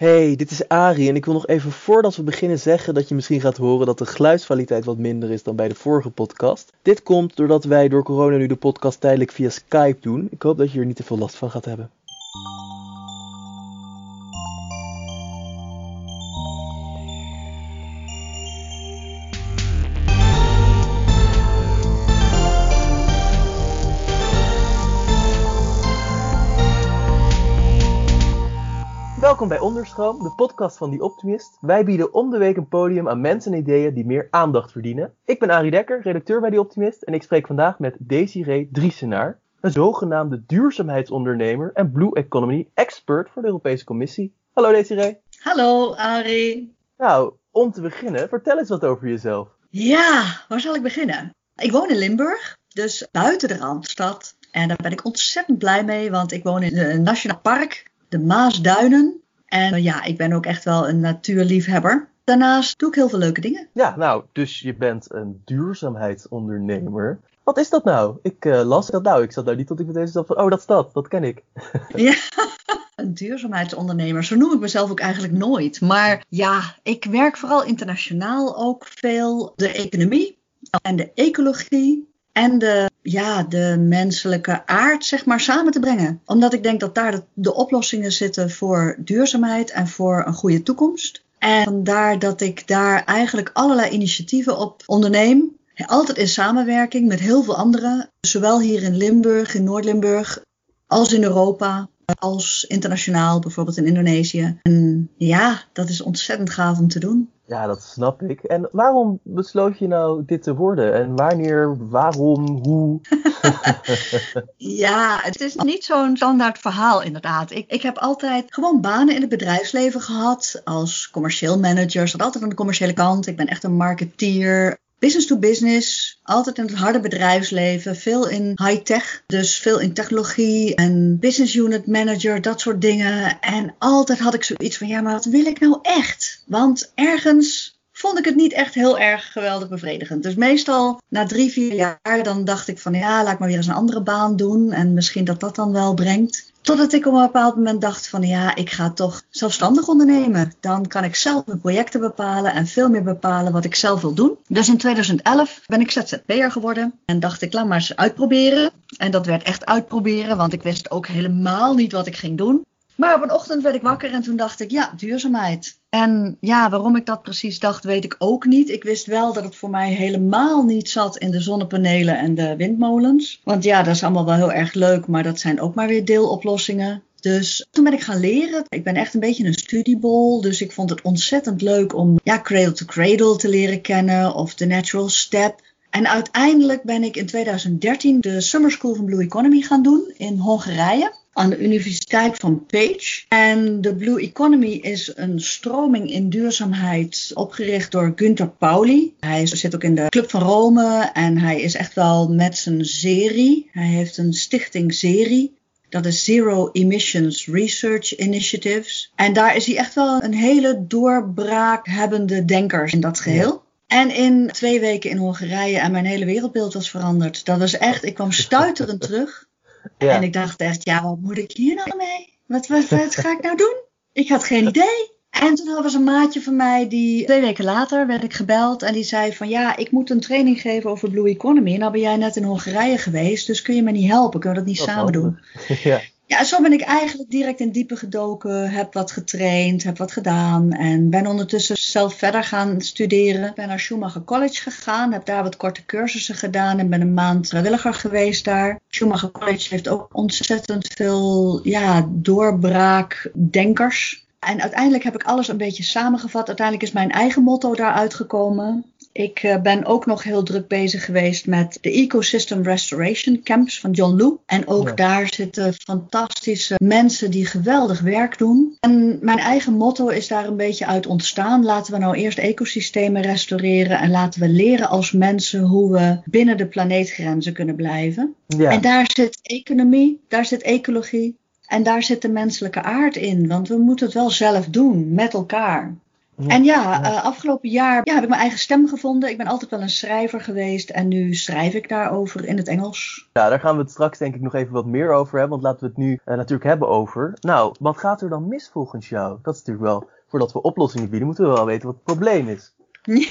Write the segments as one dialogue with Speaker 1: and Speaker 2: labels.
Speaker 1: Hey, dit is Ari en ik wil nog even voordat we beginnen zeggen dat je misschien gaat horen dat de geluidskwaliteit wat minder is dan bij de vorige podcast. Dit komt doordat wij door corona nu de podcast tijdelijk via Skype doen. Ik hoop dat je er niet te veel last van gaat hebben. De podcast van Die Optimist. Wij bieden om de week een podium aan mensen en ideeën die meer aandacht verdienen. Ik ben Arie Dekker, redacteur bij Die Optimist en ik spreek vandaag met Desiree Driesenaar, een zogenaamde duurzaamheidsondernemer en Blue Economy expert voor de Europese Commissie. Hallo Desiree.
Speaker 2: Hallo Arie.
Speaker 1: Nou, om te beginnen, vertel eens wat over jezelf.
Speaker 2: Ja, waar zal ik beginnen? Ik woon in Limburg, dus buiten de Randstad. En daar ben ik ontzettend blij mee, want ik woon in een nationaal park de Maasduinen. En eh, ja, ik ben ook echt wel een natuurliefhebber. Daarnaast doe ik heel veel leuke dingen.
Speaker 1: Ja, nou, dus je bent een duurzaamheidsondernemer. Wat is dat nou? Ik uh, las dat nou. Ik zat daar niet tot ik meteen zat van, oh, dat is dat. Dat ken ik.
Speaker 2: ja, een duurzaamheidsondernemer. Zo noem ik mezelf ook eigenlijk nooit. Maar ja, ik werk vooral internationaal ook veel. De economie en de ecologie en de, ja, de menselijke aard zeg maar, samen te brengen. Omdat ik denk dat daar de, de oplossingen zitten voor duurzaamheid en voor een goede toekomst. En vandaar dat ik daar eigenlijk allerlei initiatieven op onderneem. Altijd in samenwerking met heel veel anderen. Zowel hier in Limburg, in Noord-Limburg, als in Europa als internationaal, bijvoorbeeld in Indonesië. En ja, dat is ontzettend gaaf om te doen.
Speaker 1: Ja, dat snap ik. En waarom besloot je nou dit te worden? En wanneer, waarom, hoe?
Speaker 2: ja, het is niet zo'n standaard verhaal inderdaad. Ik, ik heb altijd gewoon banen in het bedrijfsleven gehad als commercieel manager. Zat altijd aan de commerciële kant. Ik ben echt een marketeer business to business, altijd in het harde bedrijfsleven, veel in high-tech, dus veel in technologie en business unit manager, dat soort dingen. En altijd had ik zoiets van, ja, maar wat wil ik nou echt? Want ergens vond ik het niet echt heel erg geweldig bevredigend. Dus meestal na drie, vier jaar dan dacht ik van ja, laat maar weer eens een andere baan doen. En misschien dat dat dan wel brengt. Totdat ik op een bepaald moment dacht van ja, ik ga toch zelfstandig ondernemen. Dan kan ik zelf mijn projecten bepalen en veel meer bepalen wat ik zelf wil doen. Dus in 2011 ben ik ZZP'er geworden en dacht ik laat maar eens uitproberen. En dat werd echt uitproberen, want ik wist ook helemaal niet wat ik ging doen. Maar op een ochtend werd ik wakker en toen dacht ik, ja, duurzaamheid. En ja, waarom ik dat precies dacht, weet ik ook niet. Ik wist wel dat het voor mij helemaal niet zat in de zonnepanelen en de windmolens. Want ja, dat is allemaal wel heel erg leuk, maar dat zijn ook maar weer deeloplossingen. Dus toen ben ik gaan leren. Ik ben echt een beetje een studiebol. Dus ik vond het ontzettend leuk om ja, Cradle to Cradle te leren kennen of The Natural Step. En uiteindelijk ben ik in 2013 de Summer School van Blue Economy gaan doen in Hongarije aan de Universiteit van Page. En de Blue Economy is een stroming in duurzaamheid opgericht door Günther Pauli. Hij zit ook in de Club van Rome en hij is echt wel met zijn serie. Hij heeft een stichting serie. Dat is Zero Emissions Research Initiatives. En daar is hij echt wel een hele doorbraak hebbende denker in dat geheel. En in twee weken in Hongarije en mijn hele wereldbeeld was veranderd. Dat was echt, ik kwam stuiterend terug. Ja. En ik dacht echt, ja, wat moet ik hier nou mee? Wat, wat, wat ga ik nou doen? Ik had geen idee. En toen was een maatje van mij die twee weken later werd ik gebeld en die zei van ja, ik moet een training geven over Blue Economy. En nou ben jij net in Hongarije geweest, dus kun je me niet helpen? Kunnen we dat niet samen doen? Ja. Ja, zo ben ik eigenlijk direct in diepe gedoken, heb wat getraind, heb wat gedaan en ben ondertussen zelf verder gaan studeren. Ben naar Schumacher College gegaan, heb daar wat korte cursussen gedaan en ben een maand vrijwilliger geweest daar. Schumacher College heeft ook ontzettend veel ja, doorbraakdenkers. En uiteindelijk heb ik alles een beetje samengevat. Uiteindelijk is mijn eigen motto daaruit gekomen. Ik eh, ben ook nog heel druk bezig geweest met de Ecosystem Restoration Camps van John Lou. En ook daar zitten fantastische mensen die geweldig werk doen. En mijn eigen motto is daar een beetje uit ontstaan. Laten we nou eerst ecosystemen restaureren en laten we leren als mensen hoe we binnen de planeetgrenzen kunnen blijven. Ja. En daar zit economie, daar zit ecologie, en daar zit de menselijke aard in, want we moeten het wel zelf doen, met elkaar. En ja, uh, afgelopen jaar ja, heb ik mijn eigen stem gevonden. Ik ben altijd wel een schrijver geweest en nu schrijf ik daarover in het Engels.
Speaker 1: Ja, daar gaan we het straks denk ik nog even wat meer over hebben. Want laten we het nu uh, natuurlijk hebben over. Nou, wat gaat er dan mis volgens jou? Dat is natuurlijk wel, voordat we oplossingen bieden, moeten we wel weten wat het probleem is.
Speaker 2: Ja,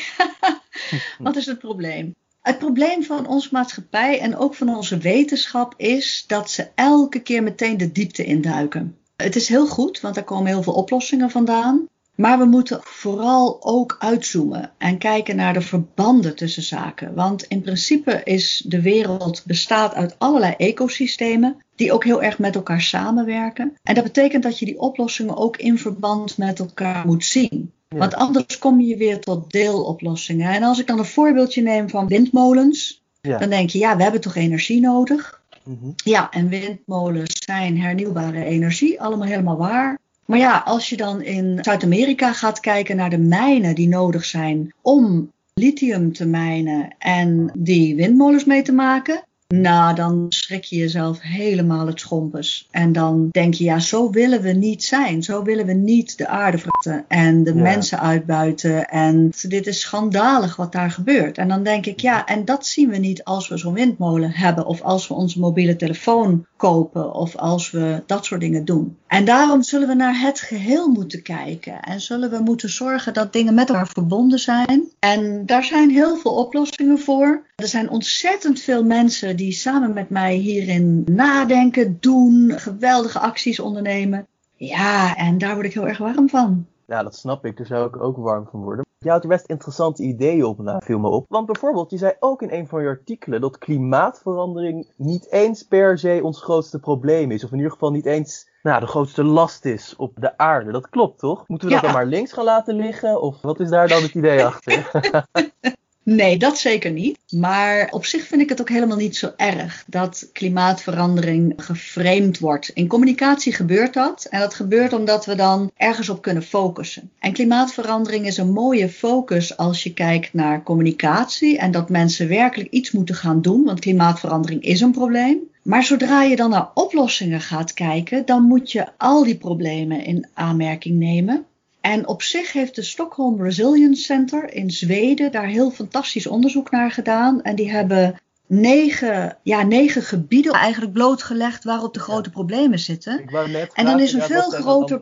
Speaker 2: wat is het probleem? Het probleem van onze maatschappij en ook van onze wetenschap is dat ze elke keer meteen de diepte induiken. Het is heel goed, want daar komen heel veel oplossingen vandaan. Maar we moeten vooral ook uitzoomen en kijken naar de verbanden tussen zaken. Want in principe is de wereld bestaat uit allerlei ecosystemen die ook heel erg met elkaar samenwerken. En dat betekent dat je die oplossingen ook in verband met elkaar moet zien. Want anders kom je weer tot deeloplossingen. En als ik dan een voorbeeldje neem van windmolens, ja. dan denk je, ja, we hebben toch energie nodig? Mhm. Ja, en windmolens zijn hernieuwbare energie, allemaal helemaal waar. Maar ja, als je dan in Zuid-Amerika gaat kijken naar de mijnen die nodig zijn om lithium te mijnen en die windmolens mee te maken, nou, dan schrik je jezelf helemaal het schompers. En dan denk je, ja, zo willen we niet zijn. Zo willen we niet de aarde verten en de mensen uitbuiten. En dit is schandalig wat daar gebeurt. En dan denk ik, ja, en dat zien we niet als we zo'n windmolen hebben. Of als we onze mobiele telefoon kopen. Of als we dat soort dingen doen. En daarom zullen we naar het geheel moeten kijken. En zullen we moeten zorgen dat dingen met elkaar verbonden zijn. En daar zijn heel veel oplossingen voor. Er zijn ontzettend veel mensen die samen met mij hierin nadenken, doen, geweldige acties ondernemen. Ja, en daar word ik heel erg warm van.
Speaker 1: Ja, dat snap ik. Daar zou ik ook warm van worden. Je houdt er best interessante ideeën op, nou, viel me op. Want bijvoorbeeld, je zei ook in een van je artikelen dat klimaatverandering niet eens per se ons grootste probleem is. Of in ieder geval niet eens nou, de grootste last is op de aarde. Dat klopt toch? Moeten we dat dan maar links gaan laten liggen? Of wat is daar dan het idee achter?
Speaker 2: Nee, dat zeker niet. Maar op zich vind ik het ook helemaal niet zo erg dat klimaatverandering geframed wordt. In communicatie gebeurt dat. En dat gebeurt omdat we dan ergens op kunnen focussen. En klimaatverandering is een mooie focus als je kijkt naar communicatie en dat mensen werkelijk iets moeten gaan doen. Want klimaatverandering is een probleem. Maar zodra je dan naar oplossingen gaat kijken, dan moet je al die problemen in aanmerking nemen. En op zich heeft de Stockholm Resilience Center in Zweden daar heel fantastisch onderzoek naar gedaan. En die hebben negen, ja, negen gebieden eigenlijk blootgelegd waarop de grote problemen zitten.
Speaker 1: Ik wou net
Speaker 2: en dan is een veel groter.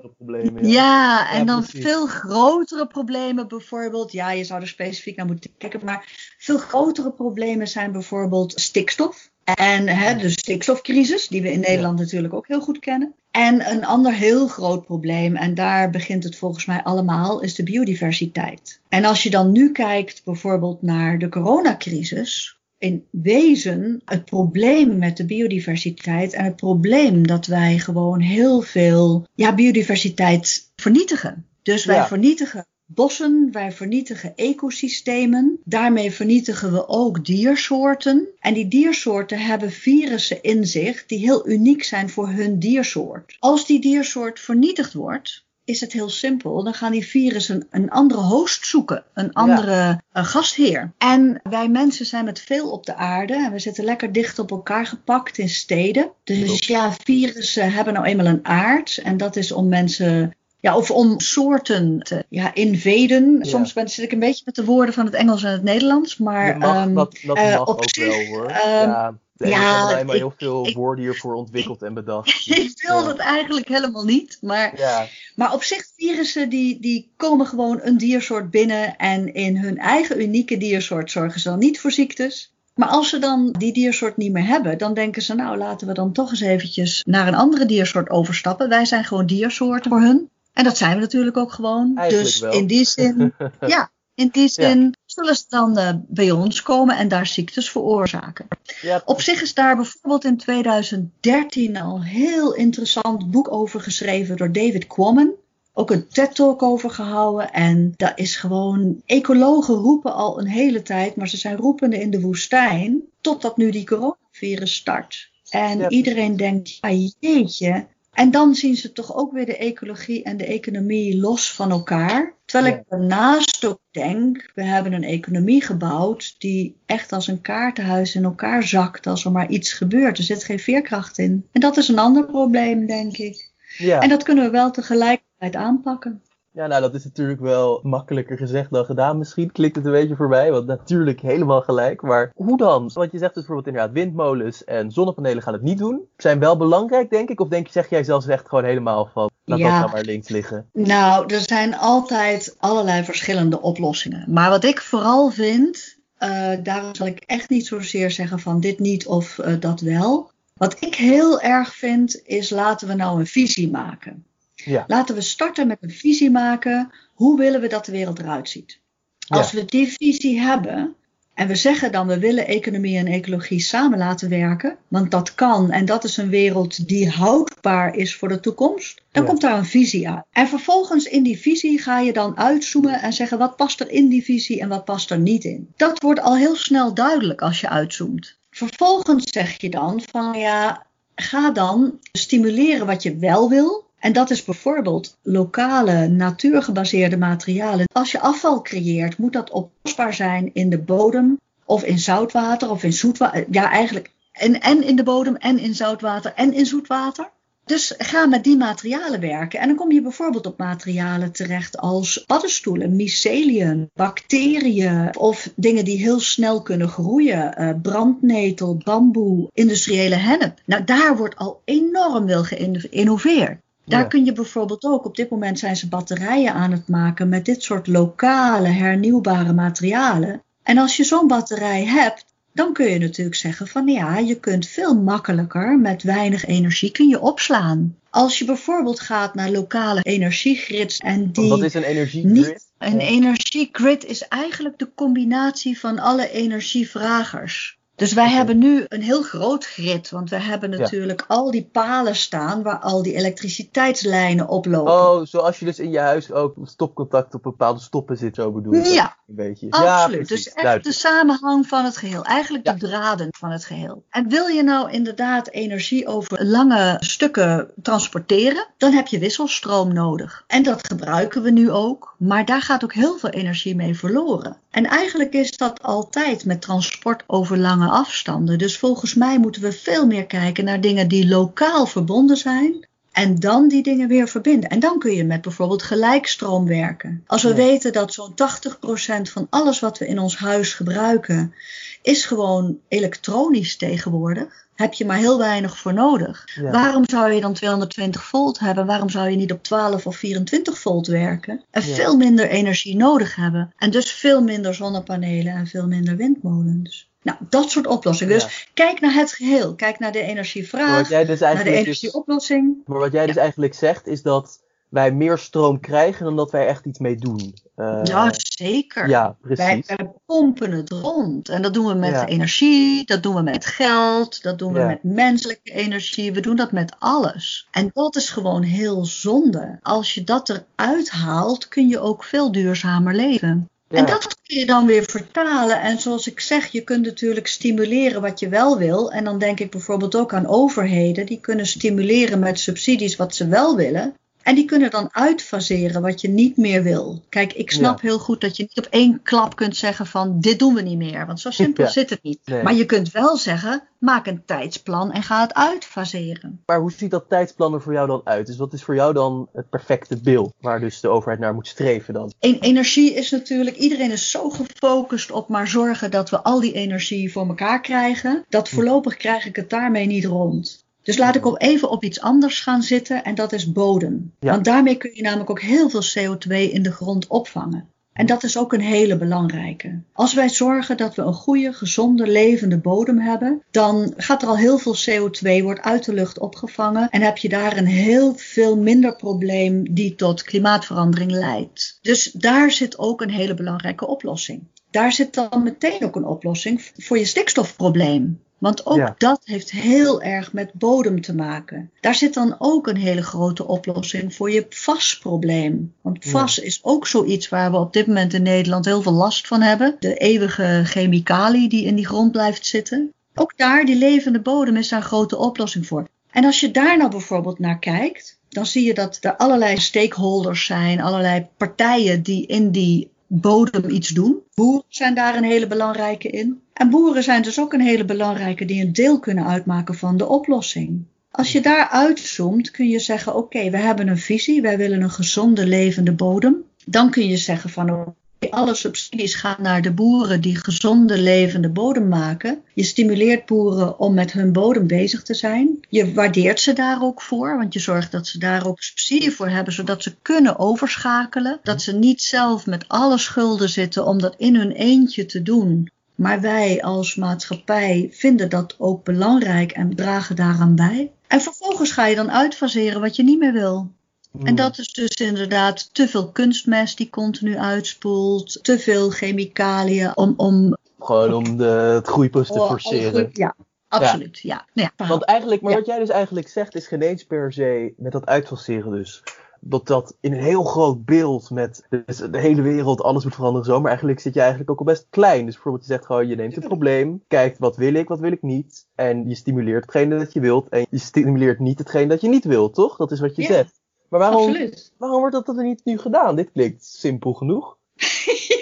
Speaker 2: ja en dan veel grotere problemen bijvoorbeeld. Ja, je zou er specifiek naar moeten kijken. Maar veel grotere problemen zijn bijvoorbeeld stikstof. En hè, de stikstofcrisis, die we in Nederland natuurlijk ook heel goed kennen. En een ander heel groot probleem, en daar begint het volgens mij allemaal, is de biodiversiteit. En als je dan nu kijkt bijvoorbeeld naar de coronacrisis, in wezen het probleem met de biodiversiteit en het probleem dat wij gewoon heel veel ja, biodiversiteit vernietigen. Dus wij vernietigen bossen, wij vernietigen ecosystemen. Daarmee vernietigen we ook diersoorten. En die diersoorten hebben virussen in zich die heel uniek zijn voor hun diersoort. Als die diersoort vernietigd wordt, is het heel simpel. Dan gaan die virussen een andere host zoeken, een andere eh, gastheer. En wij mensen zijn met veel op de aarde en we zitten lekker dicht op elkaar gepakt in steden. Dus ja, virussen hebben nou eenmaal een aard en dat is om mensen ja, of om soorten te ja, invaden. Soms ben, zit ik een beetje met de woorden van het Engels en het Nederlands. Maar
Speaker 1: mag, um, dat, dat uh, mag ook zich, wel hoor. Um, ja, er ja, zijn maar heel veel woorden hiervoor ontwikkeld en bedacht.
Speaker 2: ik wil het eigenlijk helemaal niet. Maar, ja. maar op zich, virussen die, die komen gewoon een diersoort binnen. En in hun eigen unieke diersoort zorgen ze dan niet voor ziektes. Maar als ze dan die diersoort niet meer hebben, dan denken ze, nou laten we dan toch eens eventjes naar een andere diersoort overstappen. Wij zijn gewoon diersoorten voor hun. En dat zijn we natuurlijk ook gewoon.
Speaker 1: Eigenlijk
Speaker 2: dus
Speaker 1: wel.
Speaker 2: in die zin, ja, in die zin ja. zullen ze dan uh, bij ons komen en daar ziektes veroorzaken. Op zich is daar bijvoorbeeld in 2013 al een heel interessant boek over geschreven door David Quammen. Ook een TED-talk over gehouden. En dat is gewoon. Ecologen roepen al een hele tijd, maar ze zijn roepende in de woestijn. Totdat nu die coronavirus start. En iedereen denkt, ja, jeetje, en dan zien ze toch ook weer de ecologie en de economie los van elkaar. Terwijl ik daarnaast ook denk, we hebben een economie gebouwd die echt als een kaartenhuis in elkaar zakt als er maar iets gebeurt. Er zit geen veerkracht in. En dat is een ander probleem, denk ik.
Speaker 1: Ja.
Speaker 2: En dat kunnen we wel tegelijkertijd aanpakken.
Speaker 1: Ja, nou dat is natuurlijk wel makkelijker gezegd dan gedaan misschien. Klinkt het een beetje voor mij, want natuurlijk helemaal gelijk. Maar hoe dan? Want je zegt dus bijvoorbeeld inderdaad windmolens en zonnepanelen gaan het niet doen. Zijn wel belangrijk denk ik? Of denk je, zeg jij zelfs echt gewoon helemaal van, laat
Speaker 2: Ja.
Speaker 1: dat nou maar links liggen?
Speaker 2: Nou, er zijn altijd allerlei verschillende oplossingen. Maar wat ik vooral vind, eh, daarom zal ik echt niet zozeer zeggen van dit niet of eh, dat wel. Wat ik heel erg vind, is laten we nou een visie maken.
Speaker 1: Ja.
Speaker 2: Laten we starten met een visie maken. Hoe willen we dat de wereld eruit ziet? Als we die visie hebben en we zeggen dan we willen economie en ecologie samen laten werken, want dat kan en dat is een wereld die houdbaar is voor de toekomst, dan
Speaker 1: Ja.
Speaker 2: komt daar een visie uit. En vervolgens in die visie ga je dan uitzoomen en zeggen wat past er in die visie en wat past er niet in. Dat wordt al heel snel duidelijk als je uitzoomt. Vervolgens zeg je dan van ja, ga dan stimuleren wat je wel wil. En dat is bijvoorbeeld lokale, natuurgebaseerde materialen. Als je afval creëert, moet dat oplosbaar zijn in de bodem of in zoutwater of in zoetwater. Ja, eigenlijk. En, en in de bodem en in zoutwater en in zoetwater. Dus ga met die materialen werken. En dan kom je bijvoorbeeld op materialen terecht als paddenstoelen, mycelium, bacteriën of dingen die heel snel kunnen groeien. eh, brandnetel, bamboe, industriële hennep. Nou, daar wordt al enorm veel geïnnoveerd. Daar
Speaker 1: Ja.
Speaker 2: kun je bijvoorbeeld ook, op dit moment zijn ze batterijen aan het maken met dit soort lokale hernieuwbare materialen. En als je zo'n batterij hebt, dan kun je natuurlijk zeggen van ja, je kunt veel makkelijker met weinig energie kun je opslaan. Als je bijvoorbeeld gaat naar lokale energiegrids en die
Speaker 1: Wat is een energiegrid?
Speaker 2: niet een energiegrid is eigenlijk de combinatie van alle energievragers. Dus wij hebben nu een heel groot grid, want we hebben
Speaker 1: Ja.
Speaker 2: natuurlijk al die palen staan waar al die elektriciteitslijnen oplopen.
Speaker 1: Oh, zoals je dus in je huis ook stopcontact op bepaalde stoppen zit, zo bedoel je?
Speaker 2: Ja.
Speaker 1: Een beetje.
Speaker 2: Absoluut.
Speaker 1: Ja,
Speaker 2: dus echt de samenhang van het geheel. Eigenlijk
Speaker 1: Ja.
Speaker 2: de draden van het geheel. En wil je nou inderdaad energie over lange stukken transporteren, dan heb je wisselstroom nodig. En dat gebruiken we nu ook. Maar daar gaat ook heel veel energie mee verloren. En eigenlijk is dat altijd met transport over lange afstanden. Dus volgens mij moeten we veel meer kijken naar dingen die lokaal verbonden zijn. En dan die dingen weer verbinden. En dan kun je met bijvoorbeeld gelijkstroom werken. Als we
Speaker 1: Ja.
Speaker 2: weten dat zo'n 80% van alles wat we in ons huis gebruiken, is gewoon elektronisch tegenwoordig. Heb je maar heel weinig voor nodig.
Speaker 1: Ja.
Speaker 2: Waarom zou je dan 220 volt hebben? Waarom zou je niet op 12 of 24 volt werken? En
Speaker 1: Ja.
Speaker 2: veel minder energie nodig hebben. En dus veel minder zonnepanelen en veel minder windmolens. Nou, dat soort oplossingen. Dus
Speaker 1: Ja.
Speaker 2: kijk naar het geheel. Kijk naar de energievraag,
Speaker 1: dus
Speaker 2: naar de
Speaker 1: dus,
Speaker 2: energieoplossing.
Speaker 1: maar wat jij dus eigenlijk zegt, is dat wij meer stroom krijgen dan dat wij echt iets mee doen. Eh,
Speaker 2: Ja, zeker.
Speaker 1: ja,
Speaker 2: Wij,
Speaker 1: precies.
Speaker 2: wij pompen het rond. En dat doen we met
Speaker 1: Ja.
Speaker 2: energie, dat doen we met geld, dat doen we
Speaker 1: Ja.
Speaker 2: met menselijke energie. We doen dat met alles. En dat is gewoon heel zonde. Als je dat eruit haalt, kun je ook veel duurzamer leven.
Speaker 1: Ja.
Speaker 2: En dat kun je dan weer vertalen. En zoals ik zeg, je kunt natuurlijk stimuleren wat je wel wil. En dan denk ik bijvoorbeeld ook aan overheden. Die kunnen stimuleren met subsidies wat ze wel willen. En die kunnen dan uitfaseren wat je niet meer wil. Kijk, ik snap heel goed dat je niet op één klap kunt zeggen van dit doen we niet meer. Want zo simpel
Speaker 1: Ja.
Speaker 2: zit het niet.
Speaker 1: Nee.
Speaker 2: Maar je kunt wel zeggen, maak een tijdsplan en ga het uitfaseren.
Speaker 1: Maar hoe ziet dat tijdsplan er voor jou dan uit? Dus wat is voor jou dan het perfecte beeld waar dus de overheid naar moet streven dan?
Speaker 2: En energie is natuurlijk, iedereen is zo gefocust op maar zorgen dat we al die energie voor elkaar krijgen. Dat voorlopig krijg ik het daarmee niet rond. Dus laat ik op even op iets anders gaan zitten en dat is bodem.
Speaker 1: Ja.
Speaker 2: Want daarmee kun je namelijk ook heel veel CO2 in de grond opvangen. En dat is ook een hele belangrijke. Als wij zorgen dat we een goede, gezonde, levende bodem hebben, dan gaat er al heel veel CO2 wordt uit de lucht opgevangen en heb je daar een heel veel minder probleem die tot klimaatverandering leidt. Dus daar zit ook een hele belangrijke oplossing. Daar zit dan meteen ook een oplossing voor je stikstofprobleem. Want ook
Speaker 1: Ja.
Speaker 2: dat heeft heel erg met bodem te maken. Daar zit dan ook een hele grote oplossing voor je vasprobleem. Want
Speaker 1: Ja.
Speaker 2: vas is ook zoiets waar we op dit moment in Nederland heel veel last van hebben. De eeuwige chemicaliën die in die grond blijft zitten. Ook daar, die levende bodem, is daar een grote oplossing voor. En als je daar nou bijvoorbeeld naar kijkt, dan zie je dat er allerlei stakeholders zijn, allerlei partijen die in die bodem iets doen. Boeren zijn daar een hele belangrijke in. En boeren zijn dus ook een hele belangrijke die een deel kunnen uitmaken van de oplossing. Als je daar uitzoomt, kun je zeggen: Oké, we hebben een visie, wij willen een gezonde, levende bodem. Dan kun je zeggen: van alle subsidies gaan naar de boeren die gezonde, levende bodem maken. Je stimuleert boeren om met hun bodem bezig te zijn. Je waardeert ze daar ook voor, want je zorgt dat ze daar ook subsidie voor hebben, zodat ze kunnen overschakelen. Dat ze niet zelf met alle schulden zitten om dat in hun eentje te doen. Maar wij als maatschappij vinden dat ook belangrijk en dragen daaraan bij. En vervolgens ga je dan uitfaseren wat je niet meer wil. En dat is dus inderdaad te veel kunstmest die continu uitspoelt, te veel chemicaliën om. om
Speaker 1: Gewoon om de, het groeiproces te forceren.
Speaker 2: ja, absoluut. Ja. ja.
Speaker 1: Want eigenlijk, maar wat jij dus eigenlijk zegt, is geen eens per se met dat uitfaseren dus. Dat dat in een heel groot beeld met dus de hele wereld, alles moet veranderen zo. Maar eigenlijk zit je eigenlijk ook al best klein. Dus bijvoorbeeld je zegt gewoon, je neemt het probleem, kijkt wat wil ik, wat wil ik niet. En je stimuleert hetgene dat je wilt. En je stimuleert niet hetgene dat je niet wilt, toch? Dat is wat je zegt. Maar waarom,
Speaker 2: Absoluut.
Speaker 1: waarom wordt dat er niet nu gedaan? Dit klinkt simpel genoeg.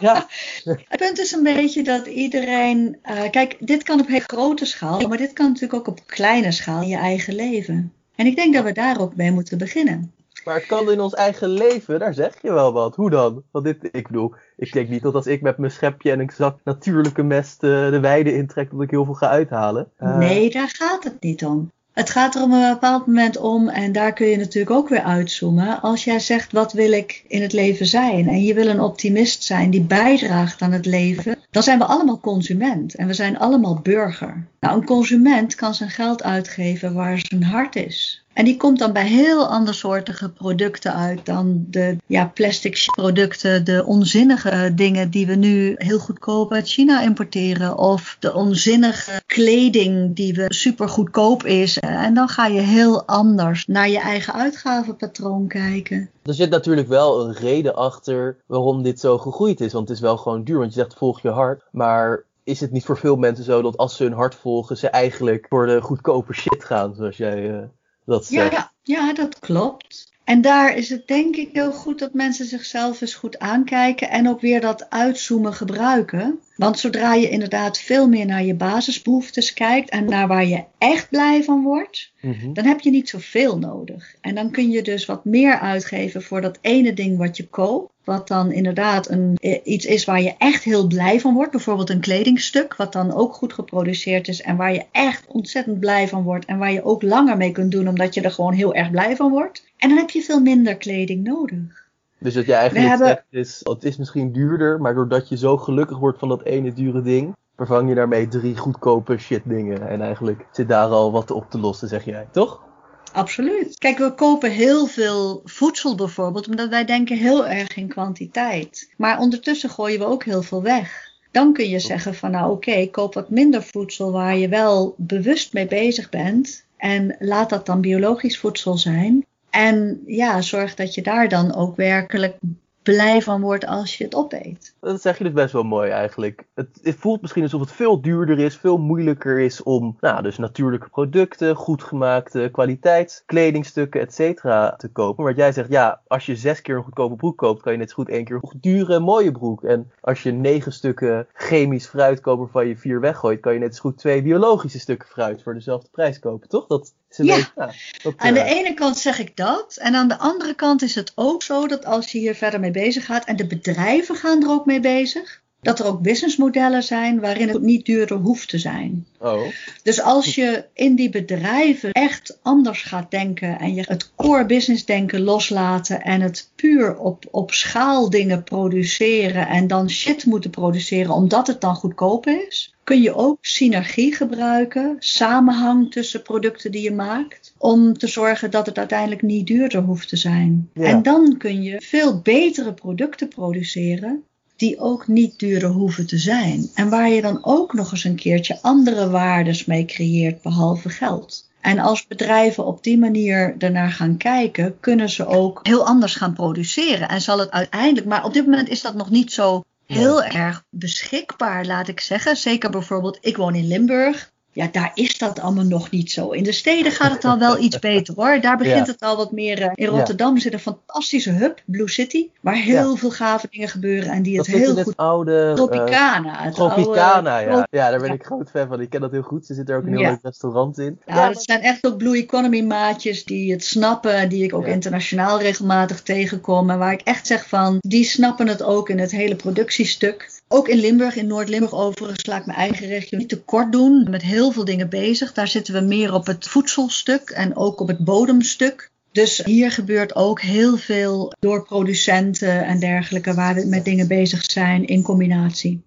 Speaker 2: ja. Het punt is een beetje dat iedereen. Uh, kijk, dit kan op heel grote schaal, maar dit kan natuurlijk ook op kleine schaal in je eigen leven. En ik denk dat we daar ook mee moeten beginnen.
Speaker 1: Maar het kan in ons eigen leven, daar zeg je wel wat. Hoe dan? Want dit, ik bedoel, ik denk niet dat als ik met mijn schepje en een zak natuurlijke mest uh, de weide intrek, dat ik heel veel ga uithalen.
Speaker 2: Uh, nee, daar gaat het niet om. Het gaat er op een bepaald moment om, en daar kun je natuurlijk ook weer uitzoomen. Als jij zegt, wat wil ik in het leven zijn? En je wil een optimist zijn die bijdraagt aan het leven. Dan zijn we allemaal consument en we zijn allemaal burger. Nou, een consument kan zijn geld uitgeven waar zijn hart is. En die komt dan bij heel andersoortige producten uit dan de ja, plastic producten, de onzinnige dingen die we nu heel goedkoop uit China importeren. Of de onzinnige kleding die we super goedkoop is. En dan ga je heel anders naar je eigen uitgavenpatroon kijken.
Speaker 1: Er zit natuurlijk wel een reden achter waarom dit zo gegroeid is. Want het is wel gewoon duur, want je zegt volg je hart. Maar is het niet voor veel mensen zo dat als ze hun hart volgen, ze eigenlijk voor de goedkope shit gaan, zoals jij... Uh dat
Speaker 2: ja, ja, ja, dat klopt. En daar is het denk ik heel goed dat mensen zichzelf eens goed aankijken en ook weer dat uitzoomen gebruiken. Want zodra je inderdaad veel meer naar je basisbehoeftes kijkt en naar waar je echt blij van wordt, mm-hmm. dan heb je niet zoveel nodig. En dan kun je dus wat meer uitgeven voor dat ene ding wat je koopt. Wat dan inderdaad een, iets is waar je echt heel blij van wordt. Bijvoorbeeld een kledingstuk, wat dan ook goed geproduceerd is. En waar je echt ontzettend blij van wordt. En waar je ook langer mee kunt doen, omdat je er gewoon heel erg blij van wordt. En dan heb je veel minder kleding nodig.
Speaker 1: Dus wat je eigenlijk hebben... zegt is, het is misschien duurder, maar doordat je zo gelukkig wordt van dat ene dure ding, vervang je daarmee drie goedkope shit dingen. En eigenlijk zit daar al wat op te lossen, zeg jij, toch?
Speaker 2: Absoluut. Kijk, we kopen heel veel voedsel bijvoorbeeld, omdat wij denken heel erg in kwantiteit. Maar ondertussen gooien we ook heel veel weg. Dan kun je zeggen van nou oké, koop wat minder voedsel waar je wel bewust mee bezig bent. En laat dat dan biologisch voedsel zijn. En ja, zorg dat je daar dan ook werkelijk blij van wordt als je het opeet.
Speaker 1: Dat zeg je dus best wel mooi eigenlijk. Het, het, voelt misschien alsof het veel duurder is, veel moeilijker is om nou, dus natuurlijke producten, goed gemaakte kwaliteit, kledingstukken, et cetera te kopen. Maar jij zegt, ja, als je zes keer een goedkope broek koopt, kan je net zo goed één keer een dure, mooie broek. En als je negen stukken chemisch fruit koopt waarvan je vier weggooit, kan je net zo goed twee biologische stukken fruit voor dezelfde prijs kopen, toch? Dat
Speaker 2: ja, ja aan de ene kant zeg ik dat. En aan de andere kant is het ook zo dat als je hier verder mee bezig gaat, en de bedrijven gaan er ook mee bezig, dat er ook businessmodellen zijn waarin het niet duurder hoeft te zijn.
Speaker 1: Oh.
Speaker 2: Dus als je in die bedrijven echt anders gaat denken en je het core business denken loslaten en het puur op, op schaal dingen produceren en dan shit moeten produceren omdat het dan goedkoop is, kun je ook synergie gebruiken, samenhang tussen producten die je maakt, om te zorgen dat het uiteindelijk niet duurder hoeft te zijn. Ja. En dan kun je veel betere producten produceren die ook niet duurder hoeven te zijn. En waar je dan ook nog eens een keertje andere waardes mee creëert behalve geld. En als bedrijven op die manier ernaar gaan kijken, kunnen ze ook heel anders gaan produceren. En zal het uiteindelijk, maar op dit moment is dat nog niet zo heel erg beschikbaar, laat ik zeggen. Zeker bijvoorbeeld, ik woon in Limburg. Ja, daar is dat allemaal nog niet zo. In de steden gaat het al wel iets beter hoor. Daar begint het al wat meer. Uh, in Rotterdam zit een fantastische hub, Blue City, waar heel veel gave dingen gebeuren en die het heel goed. Het
Speaker 1: oude
Speaker 2: Tropicana. Uh,
Speaker 1: het Tropicana, ja. Ja, daar ben ik groot fan van. Ik ken dat heel goed. Ze zit er ook een heel leuk restaurant in.
Speaker 2: Ja, dat zijn echt ook Blue Economy maatjes die het snappen, die ik ook internationaal regelmatig tegenkom. En waar ik echt zeg van, die snappen het ook in het hele productiestuk. Ook in Limburg, in Noord-Limburg overigens, laat ik mijn eigen regio niet te kort doen. Met heel veel dingen bezig. Daar zitten we meer op het voedselstuk en ook op het bodemstuk. Dus hier gebeurt ook heel veel door producenten en dergelijke waar we met dingen bezig zijn in combinatie.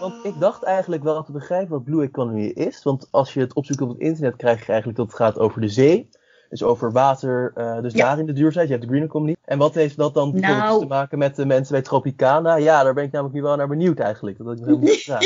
Speaker 1: Want ik dacht eigenlijk wel te begrijpen wat Blue Economy is. Want als je het opzoekt op het internet, krijg je eigenlijk dat het gaat over de zee. Dus over water, uh, dus daar in de duurzaamheid. Je hebt de Green Economy. En wat heeft dat dan nou, te maken met de mensen bij Tropicana? Ja, daar ben ik namelijk nu wel naar benieuwd eigenlijk. Dat had ik helemaal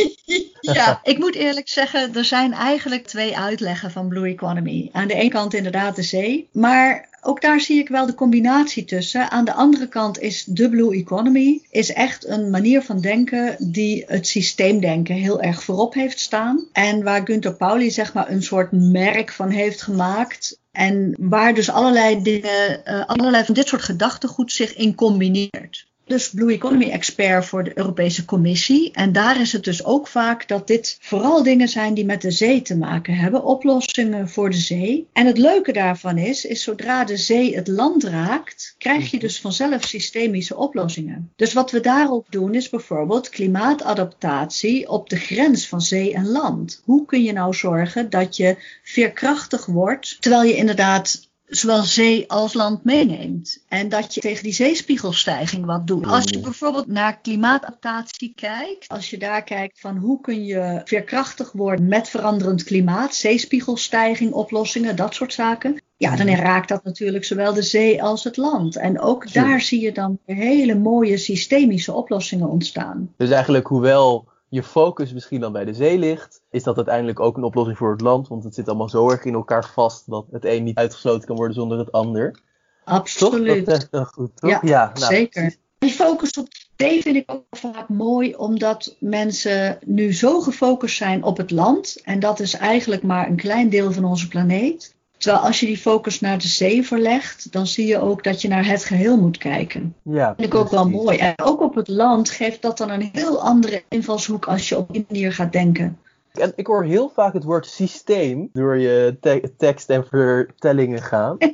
Speaker 2: ja, ik moet eerlijk zeggen, er zijn eigenlijk twee uitleggen van Blue Economy. Aan de ene kant inderdaad de zee, maar ook daar zie ik wel de combinatie tussen. Aan de andere kant is de Blue Economy is echt een manier van denken die het systeemdenken heel erg voorop heeft staan. En waar Gunther Pauli zeg maar een soort merk van heeft gemaakt. En waar dus allerlei dingen, uh, allerlei van dit soort gedachtegoed zich in combineert dus Blue Economy expert voor de Europese Commissie. En daar is het dus ook vaak dat dit vooral dingen zijn die met de zee te maken hebben, oplossingen voor de zee. En het leuke daarvan is, is zodra de zee het land raakt, krijg je dus vanzelf systemische oplossingen. Dus wat we daarop doen is bijvoorbeeld klimaatadaptatie op de grens van zee en land. Hoe kun je nou zorgen dat je veerkrachtig wordt, terwijl je inderdaad zowel zee als land meeneemt. En dat je tegen die zeespiegelstijging wat doet. Als je bijvoorbeeld naar klimaatadaptatie kijkt, als je daar kijkt van hoe kun je veerkrachtig worden met veranderend klimaat, zeespiegelstijging, oplossingen, dat soort zaken. Ja, dan raakt dat natuurlijk zowel de zee als het land. En ook daar zie je dan hele mooie systemische oplossingen ontstaan.
Speaker 1: Dus eigenlijk, hoewel je focus misschien dan bij de zee ligt, is dat uiteindelijk ook een oplossing voor het land. Want het zit allemaal zo erg in elkaar vast dat het een niet uitgesloten kan worden zonder het ander.
Speaker 2: Absoluut.
Speaker 1: Toch? Dat is goed, toch?
Speaker 2: Ja, ja nou, zeker. Die focus op zee vind ik ook vaak mooi, omdat mensen nu zo gefocust zijn op het land. En dat is eigenlijk maar een klein deel van onze planeet. Terwijl als je die focus naar de zee verlegt, dan zie je ook dat je naar het geheel moet kijken. Ja, dat vind ik ook wel mooi. En ook op het land geeft dat dan een heel andere invalshoek als je op die manier gaat denken.
Speaker 1: En ik hoor heel vaak het woord systeem door je tekst en vertellingen gaan.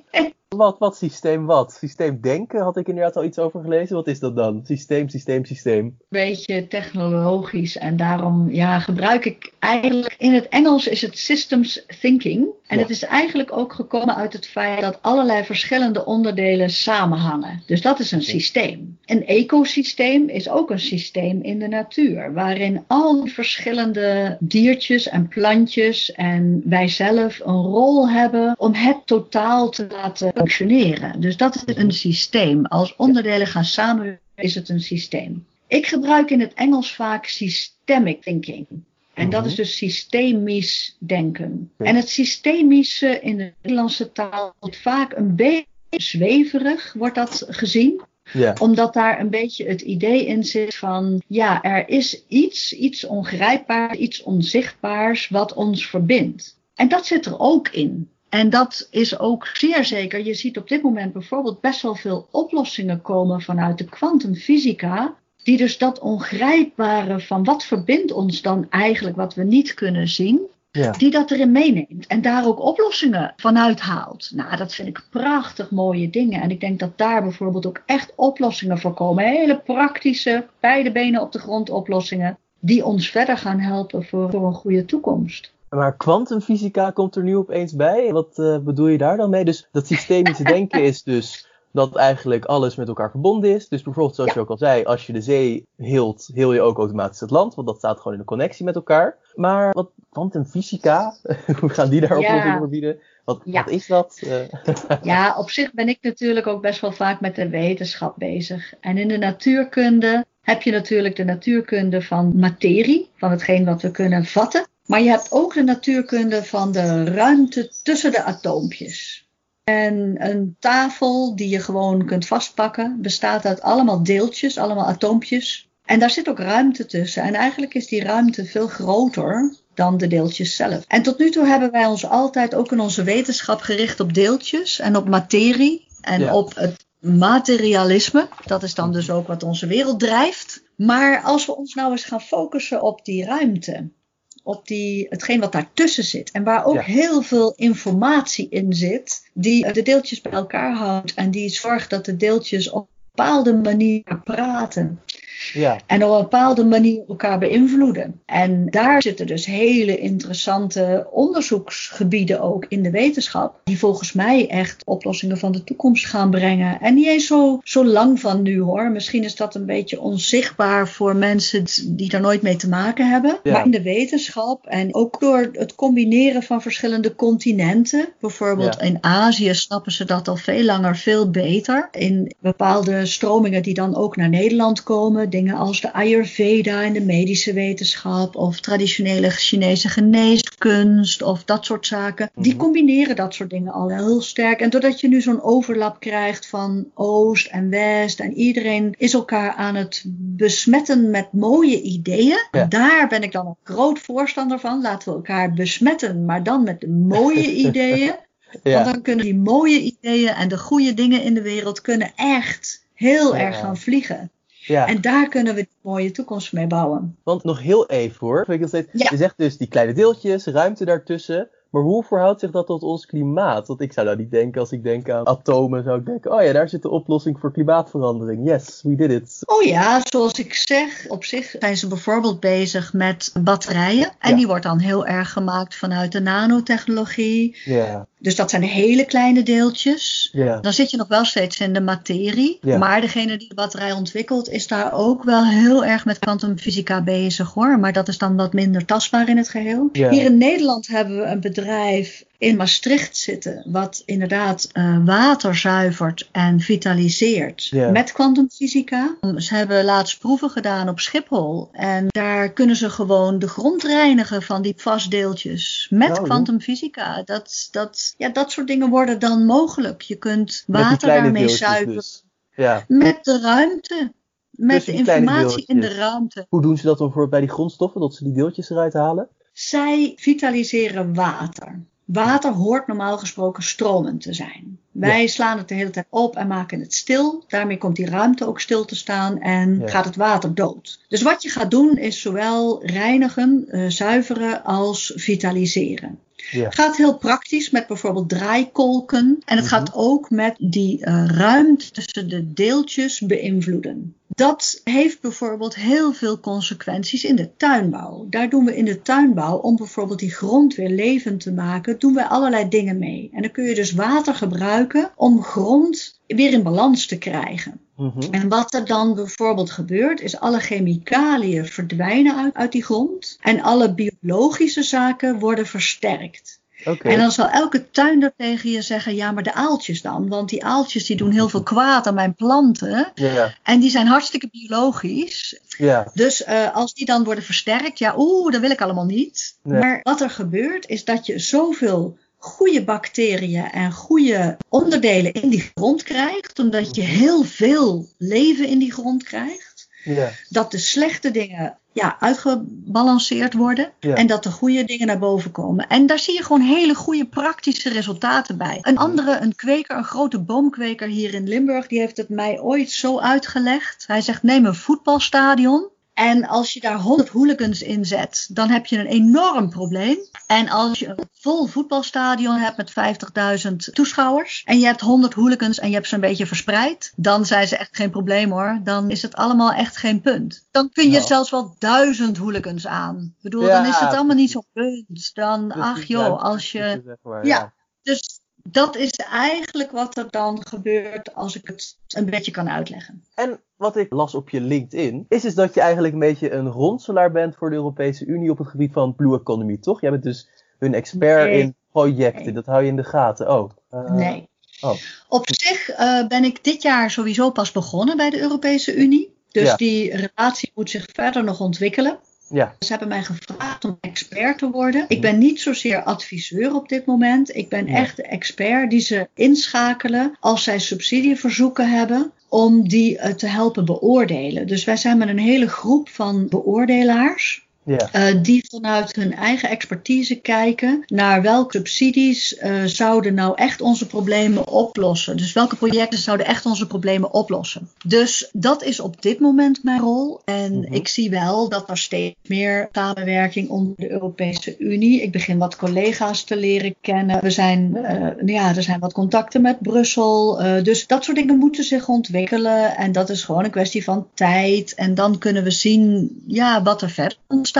Speaker 1: Wat, wat systeem wat? Systeem denken had ik inderdaad al iets over gelezen. Wat is dat dan? Systeem, systeem, systeem.
Speaker 2: Beetje technologisch en daarom ja, gebruik ik eigenlijk in het Engels is het systems thinking. En het is eigenlijk ook gekomen uit het feit dat allerlei verschillende onderdelen samenhangen. Dus dat is een systeem. Een ecosysteem is ook een systeem in de natuur, waarin al die verschillende diertjes en plantjes en wij zelf een rol hebben om het totaal te laten functioneren. Dus dat is een systeem. Als onderdelen gaan samenwerken, is het een systeem. Ik gebruik in het Engels vaak systemic thinking. En dat is dus systemisch denken. En het systemische in de Nederlandse taal wordt vaak een beetje zweverig, wordt dat gezien. Ja. Omdat daar een beetje het idee in zit van, ja, er is iets, iets ongrijpbaars, iets onzichtbaars wat ons verbindt. En dat zit er ook in. En dat is ook zeer zeker. Je ziet op dit moment bijvoorbeeld best wel veel oplossingen komen vanuit de kwantumfysica. Die dus dat ongrijpbare van wat verbindt ons dan eigenlijk wat we niet kunnen zien. Ja. Die dat erin meeneemt en daar ook oplossingen vanuit haalt. Nou, dat vind ik prachtig mooie dingen. En ik denk dat daar bijvoorbeeld ook echt oplossingen voor komen. Hele praktische, beide benen op de grond oplossingen. Die ons verder gaan helpen voor, voor een goede toekomst.
Speaker 1: Maar kwantumfysica komt er nu opeens bij. Wat uh, bedoel je daar dan mee? Dus dat systemische denken is dus dat eigenlijk alles met elkaar verbonden is. Dus bijvoorbeeld, zoals je ook al zei, als je de zee hield, heel je ook automatisch het land. Want dat staat gewoon in een connectie met elkaar. Maar wat kwantumfysica, hoe gaan die daar oplossingen voor bieden? Wat, wat, is dat?
Speaker 2: Eh, ja, op zich ben ik natuurlijk ook best wel vaak met de wetenschap bezig. En in de natuurkunde heb je natuurlijk de natuurkunde van materie, van hetgeen wat we kunnen vatten. Maar je hebt ook de natuurkunde van de ruimte tussen de atoompjes. En een tafel die je gewoon kunt vastpakken, bestaat uit allemaal deeltjes, allemaal atoompjes. En daar zit ook ruimte tussen. En eigenlijk is die ruimte veel groter dan de deeltjes zelf. En tot nu toe hebben wij ons altijd ook in onze wetenschap gericht op deeltjes en op materie en
Speaker 1: Ja.
Speaker 2: op het materialisme. Dat is dan dus ook wat onze wereld drijft. Maar als we ons nou eens gaan focussen op die ruimte, op die, hetgeen wat daartussen zit en waar ook
Speaker 1: Ja.
Speaker 2: heel veel informatie in zit, die de deeltjes bij elkaar houdt en die zorgt dat de deeltjes op een bepaalde manier praten.
Speaker 1: Ja,
Speaker 2: En op een bepaalde manier elkaar beïnvloeden. En daar zitten dus hele interessante onderzoeksgebieden ook in de wetenschap. Die volgens mij echt oplossingen van de toekomst gaan brengen. En niet eens zo, zo lang van nu hoor. Misschien is dat een beetje onzichtbaar voor mensen die daar nooit mee te maken hebben.
Speaker 1: Ja.
Speaker 2: Maar in de wetenschap en ook door het combineren van verschillende continenten. Bijvoorbeeld
Speaker 1: Ja.
Speaker 2: in Azië snappen ze dat al veel langer veel beter. In bepaalde stromingen die dan ook naar Nederland komen. Dingen als de Ayurveda in de medische wetenschap. Of traditionele Chinese geneeskunst. Of dat soort zaken. Die
Speaker 1: Mhm.
Speaker 2: combineren dat soort dingen al heel sterk. En doordat je nu zo'n overlap krijgt van Oost en West. En iedereen is elkaar aan het besmetten met mooie ideeën.
Speaker 1: Ja.
Speaker 2: Daar ben ik dan een groot voorstander van. Laten we elkaar besmetten, maar dan met de mooie ideeën. Want dan kunnen die mooie ideeën en de goede dingen in de wereld kunnen echt heel
Speaker 1: Ja.
Speaker 2: erg gaan vliegen.
Speaker 1: Ja.
Speaker 2: En daar kunnen we een mooie toekomst mee bouwen.
Speaker 1: Want nog heel even hoor. Ik nog steeds-
Speaker 2: Ja.
Speaker 1: Je zegt dus die kleine deeltjes, ruimte daartussen. Maar hoe verhoudt zich dat tot ons klimaat? Want ik zou nou niet denken als ik denk aan atomen. Zou ik denken, oh ja, daar zit de oplossing voor klimaatverandering. Yes, we did it.
Speaker 2: Oh ja, zoals ik zeg, op zich zijn ze bijvoorbeeld bezig met batterijen. En
Speaker 1: Ja.
Speaker 2: die wordt dan heel erg gemaakt vanuit de nanotechnologie.
Speaker 1: Ja,
Speaker 2: Dus dat zijn hele kleine deeltjes.
Speaker 1: ja,
Speaker 2: Dan zit je nog wel steeds in de materie.
Speaker 1: Ja.
Speaker 2: Maar degene die de batterij ontwikkelt, is daar ook wel heel erg met kwantumfysica bezig hoor. Maar dat is dan wat minder tastbaar in het geheel.
Speaker 1: Ja.
Speaker 2: Hier in Nederland hebben we een bedrijf in Maastricht zitten, wat inderdaad eh, water zuivert en vitaliseert met kwantumfysica. Ze hebben laatst proeven gedaan op Schiphol en daar kunnen ze gewoon de grond reinigen van die vastdeeltjes met
Speaker 1: Oh,
Speaker 2: kwantumfysica. Dat, dat, ja, dat soort dingen worden dan mogelijk. Je kunt water daarmee
Speaker 1: deeltjes
Speaker 2: zuiveren
Speaker 1: dus. Ja.
Speaker 2: met de ruimte. Met
Speaker 1: Tussen
Speaker 2: de informatie in de ruimte.
Speaker 1: Hoe doen ze dat dan bijvoorbeeld bij die grondstoffen? Dat ze die deeltjes eruit halen?
Speaker 2: Zij vitaliseren water. Water hoort normaal gesproken stromend te zijn. Wij slaan het de hele tijd op en maken het stil. Daarmee komt die ruimte ook stil te staan en
Speaker 1: Ja.
Speaker 2: gaat het water dood. Dus wat je gaat doen is zowel reinigen, eh, zuiveren als vitaliseren.
Speaker 1: Ja.
Speaker 2: Het gaat heel praktisch met bijvoorbeeld draaikolken. En het
Speaker 1: Mhm.
Speaker 2: gaat ook met die eh, ruimte tussen de deeltjes beïnvloeden. Dat heeft bijvoorbeeld heel veel consequenties in de tuinbouw. Daar doen we in de tuinbouw, om bijvoorbeeld die grond weer levend te maken, doen we allerlei dingen mee. En dan kun je dus water gebruiken om grond weer in balans te krijgen.
Speaker 1: Mhm.
Speaker 2: En wat er dan bijvoorbeeld gebeurt, is alle chemicaliën verdwijnen uit, uit die grond. En alle biologische zaken worden versterkt. En dan zal elke tuinder tegen je zeggen, ja maar de aaltjes dan. Want die aaltjes die doen heel veel kwaad aan mijn planten. En die zijn hartstikke biologisch. Dus eh, als die dan worden versterkt, ja oeh, dat wil ik allemaal niet.
Speaker 1: Nee.
Speaker 2: Maar wat er gebeurt is dat je zoveel goede bacteriën en goede onderdelen in die grond krijgt. Omdat je heel veel leven in die grond krijgt.
Speaker 1: ja.
Speaker 2: Dat de slechte dingen ja, uitgebalanceerd worden.
Speaker 1: Ja.
Speaker 2: En dat de goede dingen naar boven komen. En daar zie je gewoon hele goede praktische resultaten bij. Een andere, een kweker, een grote boomkweker hier in Limburg, die heeft het mij ooit zo uitgelegd. Hij zegt: neem een voetbalstadion. En als je daar 100 hooligans in zet, dan heb je een enorm probleem. En als je een vol voetbalstadion hebt met 50.000 toeschouwers. en je hebt 100 hooligans en je hebt ze een beetje verspreid. dan zijn ze echt geen probleem hoor. Dan is het allemaal echt geen punt. Dan kun je
Speaker 1: Nou.
Speaker 2: zelfs wel duizend hooligans aan. Ik bedoel,
Speaker 1: Ja,
Speaker 2: dan is het allemaal niet zo'n punt. Dan, ach joh, als je. Ja. Dus dat is eigenlijk wat er dan gebeurt als ik het een beetje kan uitleggen.
Speaker 1: En wat ik las op je LinkedIn, is dus dat je eigenlijk een beetje een ronselaar bent voor de Europese Unie op het gebied van Blue Economy, toch? Jij bent dus hun expert
Speaker 2: Nee.
Speaker 1: in projecten,
Speaker 2: Nee.
Speaker 1: dat hou je in de gaten. Oh.
Speaker 2: Nee.
Speaker 1: oh.
Speaker 2: Op zich eh, ben ik dit jaar sowieso pas begonnen bij de Europese Unie. Dus
Speaker 1: Ja.
Speaker 2: die relatie moet zich verder nog ontwikkelen.
Speaker 1: Ja.
Speaker 2: Ze hebben mij gevraagd om expert te worden. Ik ben niet zozeer adviseur op dit moment. Ik ben
Speaker 1: Ja.
Speaker 2: echt de expert die ze inschakelen als zij subsidieverzoeken hebben om die eh, te helpen beoordelen. Dus wij zijn met een hele groep van beoordelaars.
Speaker 1: Ja.
Speaker 2: eh, die vanuit hun eigen expertise kijken naar welke subsidies eh, zouden nou echt onze problemen oplossen. Dus welke projecten zouden echt onze problemen oplossen. Dus dat is op dit moment mijn rol. En
Speaker 1: Mhm.
Speaker 2: ik zie wel dat er steeds meer samenwerking onder de Europese Unie. Ik begin wat collega's te leren kennen. We zijn, eh, ja, er zijn wat contacten met Brussel. dus dat soort dingen moeten zich ontwikkelen. En dat is gewoon een kwestie van tijd. En dan kunnen we zien ja, wat er verder ontstaat.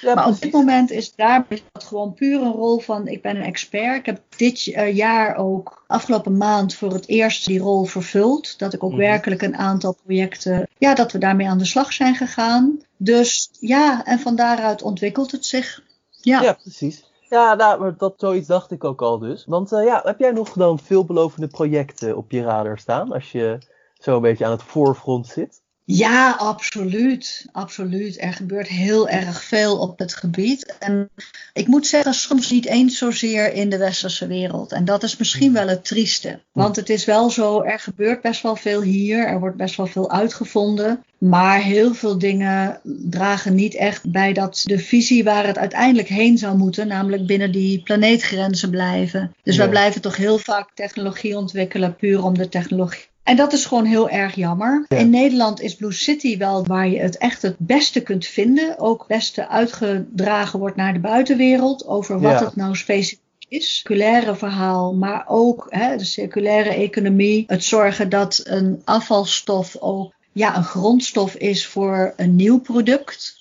Speaker 1: Ja,
Speaker 2: Maar op dit moment is daar gewoon puur een rol van ik ben een expert. Ik heb dit eh, jaar ook afgelopen maand voor het eerst die rol vervuld. Dat ik ook
Speaker 1: Mhm.
Speaker 2: werkelijk een aantal projecten, ja, dat we daarmee aan de slag zijn gegaan. Dus ja, en van daaruit ontwikkelt het zich. Ja.
Speaker 1: Ja, precies. Ja, nou, maar dat, zoiets dacht ik ook al dus. Want eh, ja, heb jij nog dan veelbelovende projecten op je radar staan als je zo een beetje aan het voorfront zit?
Speaker 2: Ja, absoluut. Absoluut. Er gebeurt heel erg veel op het gebied. En ik moet zeggen, soms niet eens zozeer in de westerse wereld. En dat is misschien wel het trieste. Want het is wel zo, er gebeurt best wel veel hier. Er wordt best wel veel uitgevonden. Maar heel veel dingen dragen niet echt bij dat de visie waar het uiteindelijk heen zou moeten, namelijk binnen die planeetgrenzen blijven. Dus
Speaker 1: Ja.
Speaker 2: wij blijven toch heel vaak technologie ontwikkelen, puur om de technologie. En dat is gewoon heel erg jammer.
Speaker 1: Ja.
Speaker 2: In Nederland is Blue City wel waar je het echt het beste kunt vinden. Ook het beste uitgedragen wordt naar de buitenwereld over wat
Speaker 1: Ja.
Speaker 2: het nou specifiek is. Circulaire verhaal, maar ook hè, de circulaire economie. Het zorgen dat een afvalstof ook ja, een grondstof is voor een nieuw product.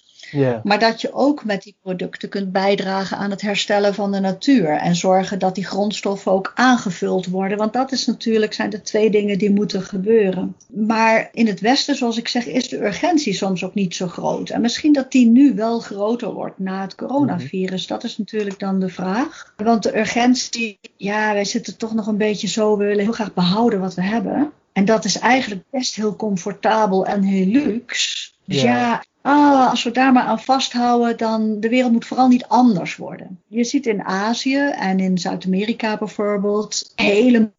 Speaker 2: Maar dat je ook met die producten kunt bijdragen aan het herstellen van de natuur. En zorgen dat die grondstoffen ook aangevuld worden. Want dat is natuurlijk, zijn de twee dingen die moeten gebeuren. Maar in het Westen, zoals ik zeg, is de urgentie soms ook niet zo groot. En misschien dat die nu wel groter wordt na het coronavirus. Dat is natuurlijk dan de vraag. Want de urgentie, ja, wij zitten toch nog een beetje zo. We willen heel graag behouden wat we hebben. En dat is eigenlijk best heel comfortabel en heel luxe. Dus
Speaker 1: Ja.
Speaker 2: ja, ah, als we daar maar aan vasthouden, dan de wereld moet vooral niet anders worden. Je ziet in Azië en in Zuid-Amerika bijvoorbeeld hele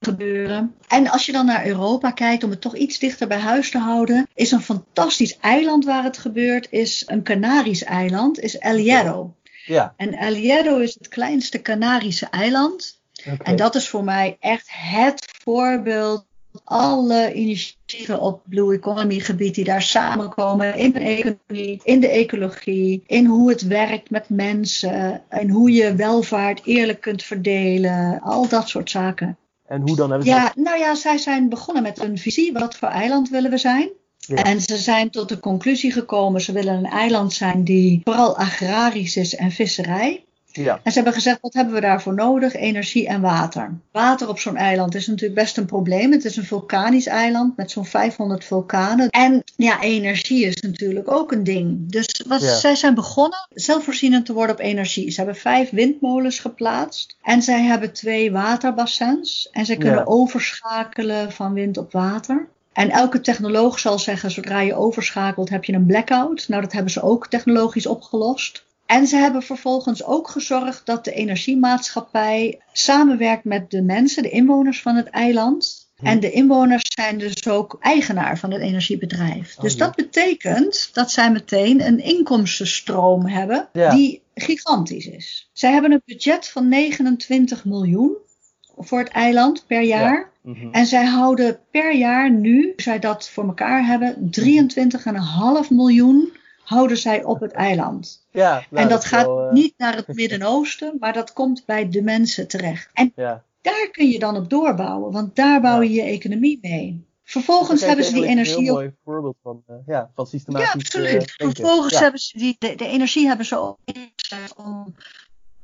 Speaker 2: gebeuren. En als je dan naar Europa kijkt, om het toch iets dichter bij huis te houden, is een fantastisch eiland waar het gebeurt, is een Canarisch eiland, is El Hierro.
Speaker 1: Ja.
Speaker 2: En El Hierro is het kleinste Canarische eiland. En dat is voor mij echt het voorbeeld. Alle initiatieven op Blue Economy gebied die daar samenkomen in de economie, in de ecologie, in hoe het werkt met mensen, en hoe je welvaart eerlijk kunt verdelen, al dat soort zaken.
Speaker 1: En hoe dan hebben ze
Speaker 2: Ja, nou ja, zij zijn begonnen met een visie. Wat voor eiland willen we zijn?
Speaker 1: Ja.
Speaker 2: En ze zijn tot de conclusie gekomen, ze willen een eiland zijn die vooral agrarisch is en visserij.
Speaker 1: Ja.
Speaker 2: En ze hebben gezegd, wat hebben we daarvoor nodig? Energie en water. Water op zo'n eiland is natuurlijk best een probleem. Het is een vulkanisch eiland met zo'n 500 vulkanen. En ja, energie is natuurlijk ook een ding. Dus wat,
Speaker 1: Ja.
Speaker 2: zij zijn begonnen zelfvoorzienend te worden op energie. Ze hebben vijf windmolens geplaatst. En zij hebben twee waterbassins. En zij kunnen
Speaker 1: Ja.
Speaker 2: overschakelen van wind op water. En elke technoloog zal zeggen, zodra je overschakelt heb je een blackout. Nou, dat hebben ze ook technologisch opgelost. En ze hebben vervolgens ook gezorgd dat de energiemaatschappij samenwerkt met de mensen, de inwoners van het eiland.
Speaker 1: Hm.
Speaker 2: En de inwoners zijn dus ook eigenaar van het energiebedrijf.
Speaker 1: Oh,
Speaker 2: dus
Speaker 1: ja.
Speaker 2: dat betekent dat zij meteen een inkomstenstroom hebben
Speaker 1: Ja.
Speaker 2: die gigantisch is. Zij hebben een budget van 29 miljoen voor het eiland per jaar.
Speaker 1: Mhm.
Speaker 2: En zij houden per jaar nu, zij dat voor elkaar hebben, 23,5 miljoen houden zij op het eiland.
Speaker 1: Ja, nou,
Speaker 2: en dat,
Speaker 1: is
Speaker 2: gaat
Speaker 1: wel, eh,
Speaker 2: niet naar het Midden-Oosten, maar dat komt bij de mensen terecht. En
Speaker 1: Ja.
Speaker 2: daar kun je dan op doorbouwen, want daar bouw je je economie mee. Vervolgens hebben ze die energie
Speaker 1: Een heel mooi voorbeeld van, eh, ja, van
Speaker 2: ja,
Speaker 1: systematisch
Speaker 2: absoluut.
Speaker 1: eh.
Speaker 2: Vervolgens
Speaker 1: Ja.
Speaker 2: hebben ze die, de, de energie hebben ze ook ingezet om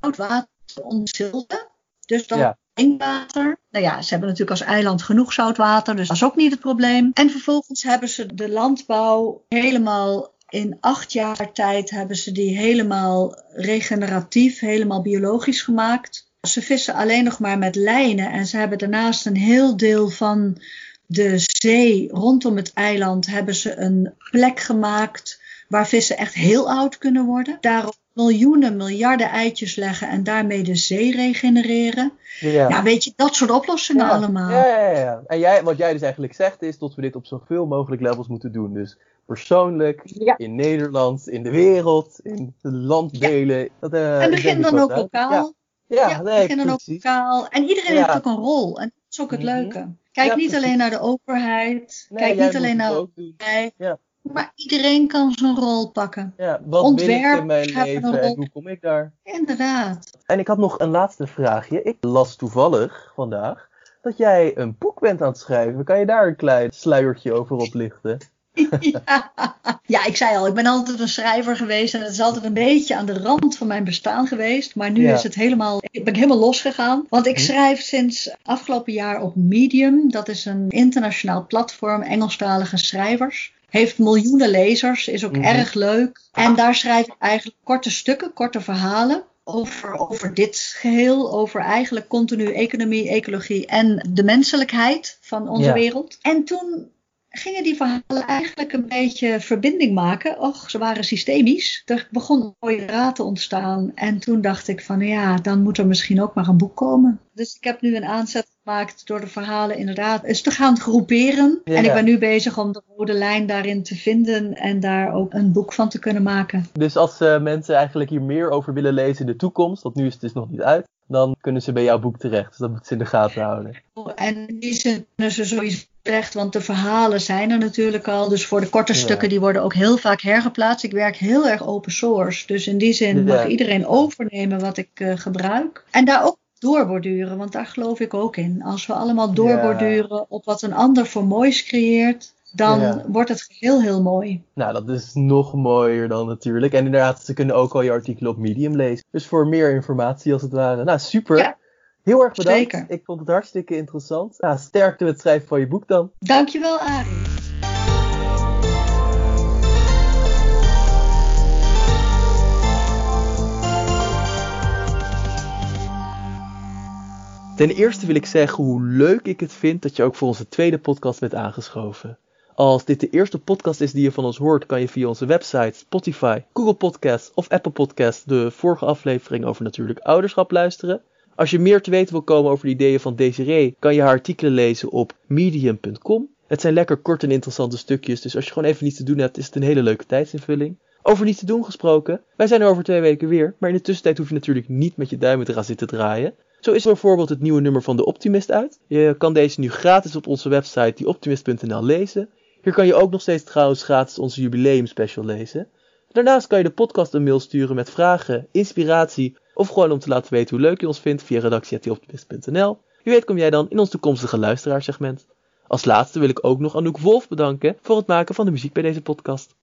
Speaker 2: oud water te ontzilten. Dus dan
Speaker 1: Ja.
Speaker 2: drinkwater. Nou ja, ze hebben natuurlijk als eiland genoeg zoutwater, dus dat is ook niet het probleem. En vervolgens hebben ze de landbouw helemaal in acht jaar tijd hebben ze die helemaal regeneratief, helemaal biologisch gemaakt. Ze vissen alleen nog maar met lijnen en ze hebben daarnaast een heel deel van de zee rondom het eiland hebben ze een plek gemaakt waar vissen echt heel oud kunnen worden. Daarop miljoenen, miljarden eitjes leggen en daarmee de zee regenereren.
Speaker 1: Ja.
Speaker 2: Ja, weet je, dat soort oplossingen
Speaker 1: Ja,
Speaker 2: allemaal.
Speaker 1: Ja, ja, ja. En jij, wat jij dus eigenlijk zegt is dat we dit op zoveel mogelijk levels moeten doen. Dus persoonlijk,
Speaker 2: Ja.
Speaker 1: in Nederland, in de wereld, in de landdelen. Dat, eh,
Speaker 2: En begin
Speaker 1: denk
Speaker 2: dan ook lokaal.
Speaker 1: Ja,
Speaker 2: Ja,
Speaker 1: nee,
Speaker 2: begin dan ook lokaal. En iedereen
Speaker 1: Ja.
Speaker 2: heeft ook een rol. En dat is ook het
Speaker 1: Mhm.
Speaker 2: leuke. Kijk
Speaker 1: Ja,
Speaker 2: niet
Speaker 1: precies.
Speaker 2: alleen naar de overheid.
Speaker 1: Nee,
Speaker 2: Kijk niet alleen naar
Speaker 1: ook doen.
Speaker 2: mij.
Speaker 1: Ja.
Speaker 2: Maar iedereen kan zijn rol pakken.
Speaker 1: Ja, wat wil ik in
Speaker 2: Ontwerp
Speaker 1: mijn leven en hoe kom ik daar?
Speaker 2: Inderdaad.
Speaker 1: En ik had nog een laatste vraagje. Ik las toevallig vandaag dat jij een boek bent aan het schrijven. Kan je daar een klein sluiertje over oplichten?
Speaker 2: Ja. ja, ik zei al, ik ben altijd een schrijver geweest en het is altijd een beetje aan de rand van mijn bestaan geweest. Maar nu
Speaker 1: Ja.
Speaker 2: is het helemaal, ik ben helemaal losgegaan. Want ik
Speaker 1: Hm.
Speaker 2: schrijf sinds afgelopen jaar op Medium. Dat is een internationaal platform, Engelstalige schrijvers. Heeft miljoenen lezers, is ook
Speaker 1: Mhm.
Speaker 2: erg leuk. En daar schrijf ik eigenlijk korte stukken, korte verhalen. Over, over dit geheel, over eigenlijk continu economie, ecologie en de menselijkheid van onze
Speaker 1: Ja.
Speaker 2: wereld. En toen gingen die verhalen eigenlijk een beetje verbinding maken. Och, ze waren systemisch. Er begon een mooie raad te ontstaan. En toen dacht ik van ja, dan moet er misschien ook maar een boek komen. Dus ik heb nu een aanzet gemaakt door de verhalen inderdaad eens te gaan groeperen.
Speaker 1: Ja.
Speaker 2: En ik ben nu bezig om de rode lijn daarin te vinden en daar ook een boek van te kunnen maken.
Speaker 1: Dus als eh, mensen eigenlijk hier meer over willen lezen in de toekomst, want nu is het dus nog niet uit, dan kunnen ze bij jouw boek terecht. Dus dat moeten ze in de gaten houden.
Speaker 2: En in die zin kunnen ze sowieso terecht, want de verhalen zijn er natuurlijk al. Dus voor de korte
Speaker 1: Ja.
Speaker 2: stukken, die worden ook heel vaak hergeplaatst. Ik werk heel erg open source. Dus in die zin
Speaker 1: Ja.
Speaker 2: mag iedereen overnemen wat ik eh, gebruik. En daar ook doorborduren, want daar geloof ik ook in. Als we allemaal doorborduren op wat een ander voor moois creëert, dan
Speaker 1: Ja.
Speaker 2: wordt het geheel heel mooi.
Speaker 1: Nou, dat is nog mooier dan natuurlijk. En inderdaad, ze kunnen ook al je artikelen op Medium lezen. Dus voor meer informatie als het ware. Nou, super.
Speaker 2: Ja.
Speaker 1: Heel erg bedankt.
Speaker 2: Zeker.
Speaker 1: Ik vond het hartstikke interessant. Nou, sterkte met het schrijven van je boek dan.
Speaker 2: Dankjewel, Arie.
Speaker 1: Ten eerste wil ik zeggen hoe leuk ik het vind dat je ook voor onze tweede podcast bent aangeschoven. Als dit de eerste podcast is die je van ons hoort, kan je via onze website, Spotify, Google Podcasts of Apple Podcasts de vorige aflevering over natuurlijk ouderschap luisteren. Als je meer te weten wil komen over de ideeën van Desiree, kan je haar artikelen lezen op medium.com. Het zijn lekker kort en interessante stukjes, dus als je gewoon even niets te doen hebt, is het een hele leuke tijdsinvulling. Over niets te doen gesproken, wij zijn er over twee weken weer, maar in de tussentijd hoef je natuurlijk niet met je duimen te gaan zitten draaien. Zo is er bijvoorbeeld het nieuwe nummer van De Optimist uit. Je kan deze nu gratis op onze website dieoptimist.nl lezen. Hier kan je ook nog steeds trouwens gratis onze jubileum special lezen. Daarnaast kan je de podcast een mail sturen met vragen, inspiratie of gewoon om te laten weten hoe leuk je ons vindt via redactie.dieoptimist.nl. Wie weet kom jij dan in ons toekomstige luisteraarsegment. Als laatste wil ik ook nog Anouk Wolf bedanken voor het maken van de muziek bij deze podcast.